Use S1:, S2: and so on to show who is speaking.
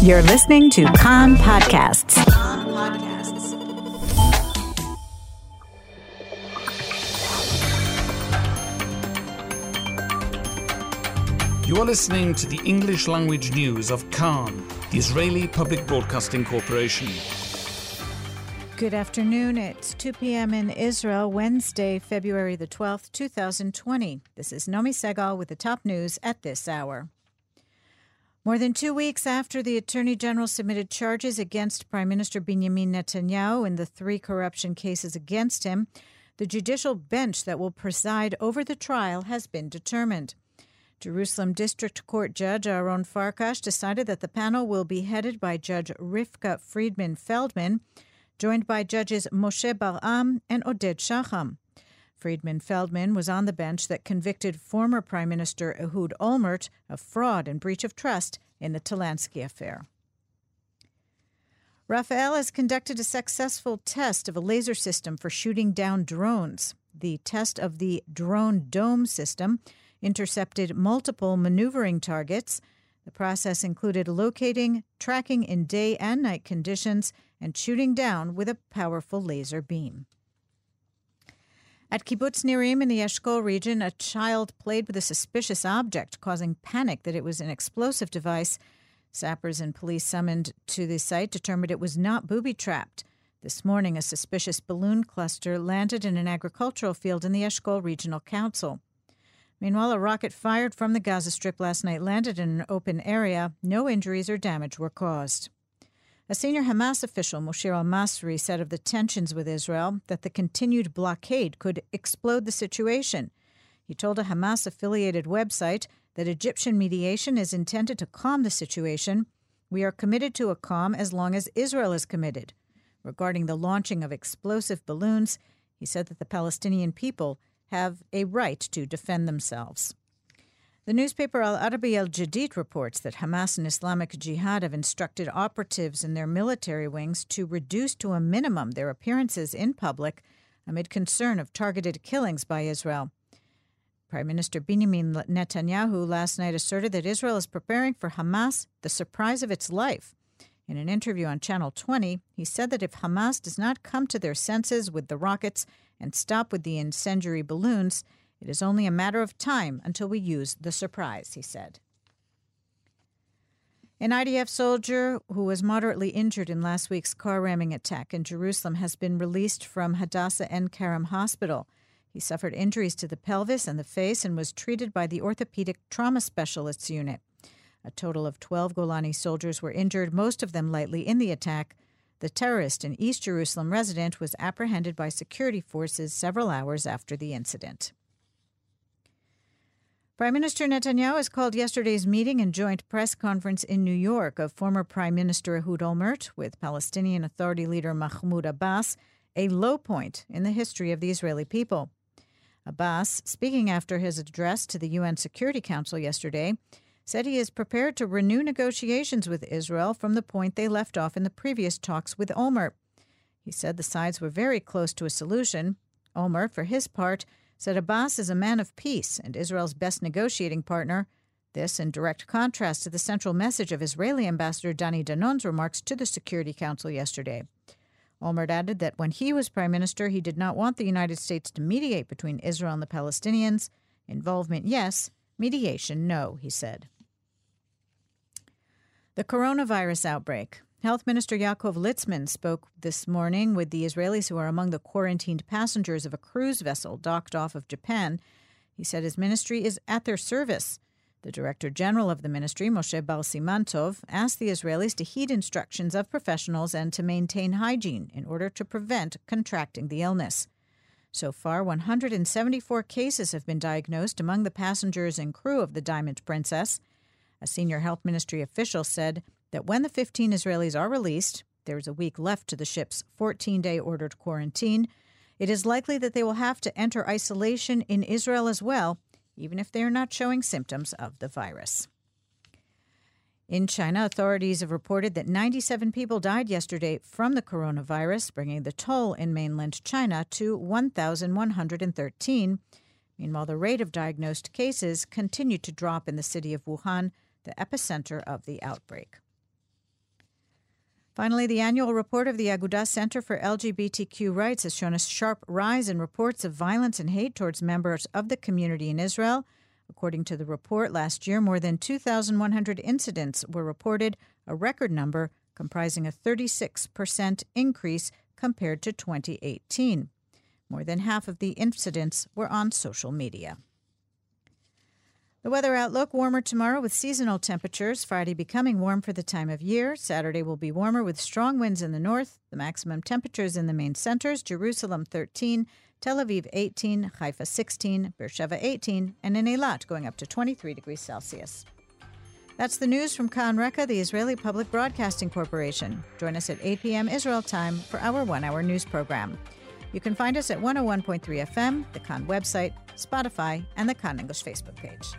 S1: You're listening to Kan Podcasts.
S2: You are listening to the English language news of Kan, the Israeli Public Broadcasting Corporation.
S3: Good afternoon. It's 2 p.m. in Israel, Wednesday, February the 12th, 2020. This is Nomi Segal with the top news at this hour. More than two weeks after the Attorney General submitted charges against Prime Minister Benjamin Netanyahu in the three corruption cases against him, the judicial bench that will preside over the trial has been determined. Jerusalem District Court Judge Aaron Farkash decided that the panel will be headed by Judge Rivka Friedman Feldman, joined by Judges Moshe Bar'am and Oded Shacham. Friedman Feldman was on the bench that convicted former Prime Minister Ehud Olmert of fraud and breach of trust in the Talansky affair. Rafael has conducted a successful test of a laser system for shooting down drones. The test of the drone dome system intercepted multiple maneuvering targets. The process included locating, tracking in day and night conditions, and shooting down with a powerful laser beam. At Kibbutz Nirim in the Eshkol region, a child played with a suspicious object, causing panic that it was an explosive device. Sappers and police summoned to the site determined it was not booby trapped. This morning, a suspicious balloon cluster landed in an agricultural field in the Eshkol Regional Council. Meanwhile, a rocket fired from the Gaza Strip last night landed in an open area. No injuries or damage were caused. A senior Hamas official, Mushir al Masri, said of the tensions with Israel that the continued blockade could explode the situation. He told a Hamas affiliated website that Egyptian mediation is intended to calm the situation. We are committed to a calm as long as Israel is committed. Regarding the launching of explosive balloons, he said that the Palestinian people have a right to defend themselves. The newspaper Al Arabi al Jadid reports that Hamas and Islamic Jihad have instructed operatives in their military wings to reduce to a minimum their appearances in public amid concern of targeted killings by Israel. Prime Minister Benjamin Netanyahu last night asserted that Israel is preparing for Hamas the surprise of its life. In an interview on Channel 20, he said that if Hamas does not come to their senses with the rockets and stop with the incendiary balloons, it is only a matter of time until we use the surprise, he said. An IDF soldier who was moderately injured in last week's car ramming attack in Jerusalem has been released from Hadassah Ein Kerem Hospital. He suffered injuries to the pelvis and the face and was treated by the orthopedic trauma specialists unit. A total of 12 Golani soldiers were injured, most of them lightly, in the attack. The terrorist, an East Jerusalem resident, was apprehended by security forces several hours after the incident. Prime Minister Netanyahu has called yesterday's meeting and joint press conference in New York of former Prime Minister Ehud Olmert with Palestinian Authority leader Mahmoud Abbas a low point in the history of the Israeli people. Abbas, speaking after his address to the UN Security Council yesterday, said he is prepared to renew negotiations with Israel from the point they left off in the previous talks with Olmert. He said the sides were very close to a solution. Olmert, for his part, said Abbas is a man of peace and Israel's best negotiating partner. This in direct contrast to the central message of Israeli Ambassador Dani Danon's remarks to the Security Council yesterday. Olmert added that when he was prime minister, he did not want the United States to mediate between Israel and the Palestinians. Involvement, yes. Mediation, no, he said. The coronavirus outbreak. Health Minister Yaakov Litzman spoke this morning with the Israelis who are among the quarantined passengers of a cruise vessel docked off of Japan. He said his ministry is at their service. The Director General of the ministry, Moshe Bar Simantov, asked the Israelis to heed instructions of professionals and to maintain hygiene in order to prevent contracting the illness. So far, 174 cases have been diagnosed among the passengers and crew of the Diamond Princess. A senior health ministry official said that when the 15 Israelis are released, there is a week left to the ship's 14 day ordered quarantine. It is likely that they will have to enter isolation in Israel as well, even if they are not showing symptoms of the virus. In China, authorities have reported that 97 people died yesterday from the coronavirus, bringing the toll in mainland China to 1,113. Meanwhile, the rate of diagnosed cases continued to drop in the city of Wuhan, the epicenter of the outbreak. Finally, the annual report of the Agudas Center for LGBTQ Rights has shown a sharp rise in reports of violence and hate towards members of the community in Israel. According to the report, last year more than 2,100 incidents were reported, a record number comprising a 36% increase compared to 2018. More than half of the incidents were on social media. The weather outlook warmer tomorrow with seasonal temperatures. Friday becoming warm for the time of year. Saturday will be warmer with strong winds in the north. The maximum temperatures in the main centers Jerusalem 13, Tel Aviv 18, Haifa 16, Beersheba 18, and in Eilat going up to 23 degrees Celsius. That's the news from Kan Reka, the Israeli Public Broadcasting Corporation. Join us at 8 p.m. Israel time for our one hour news program. You can find us at 101.3 FM, the Kan website, Spotify, and the Kan English Facebook page.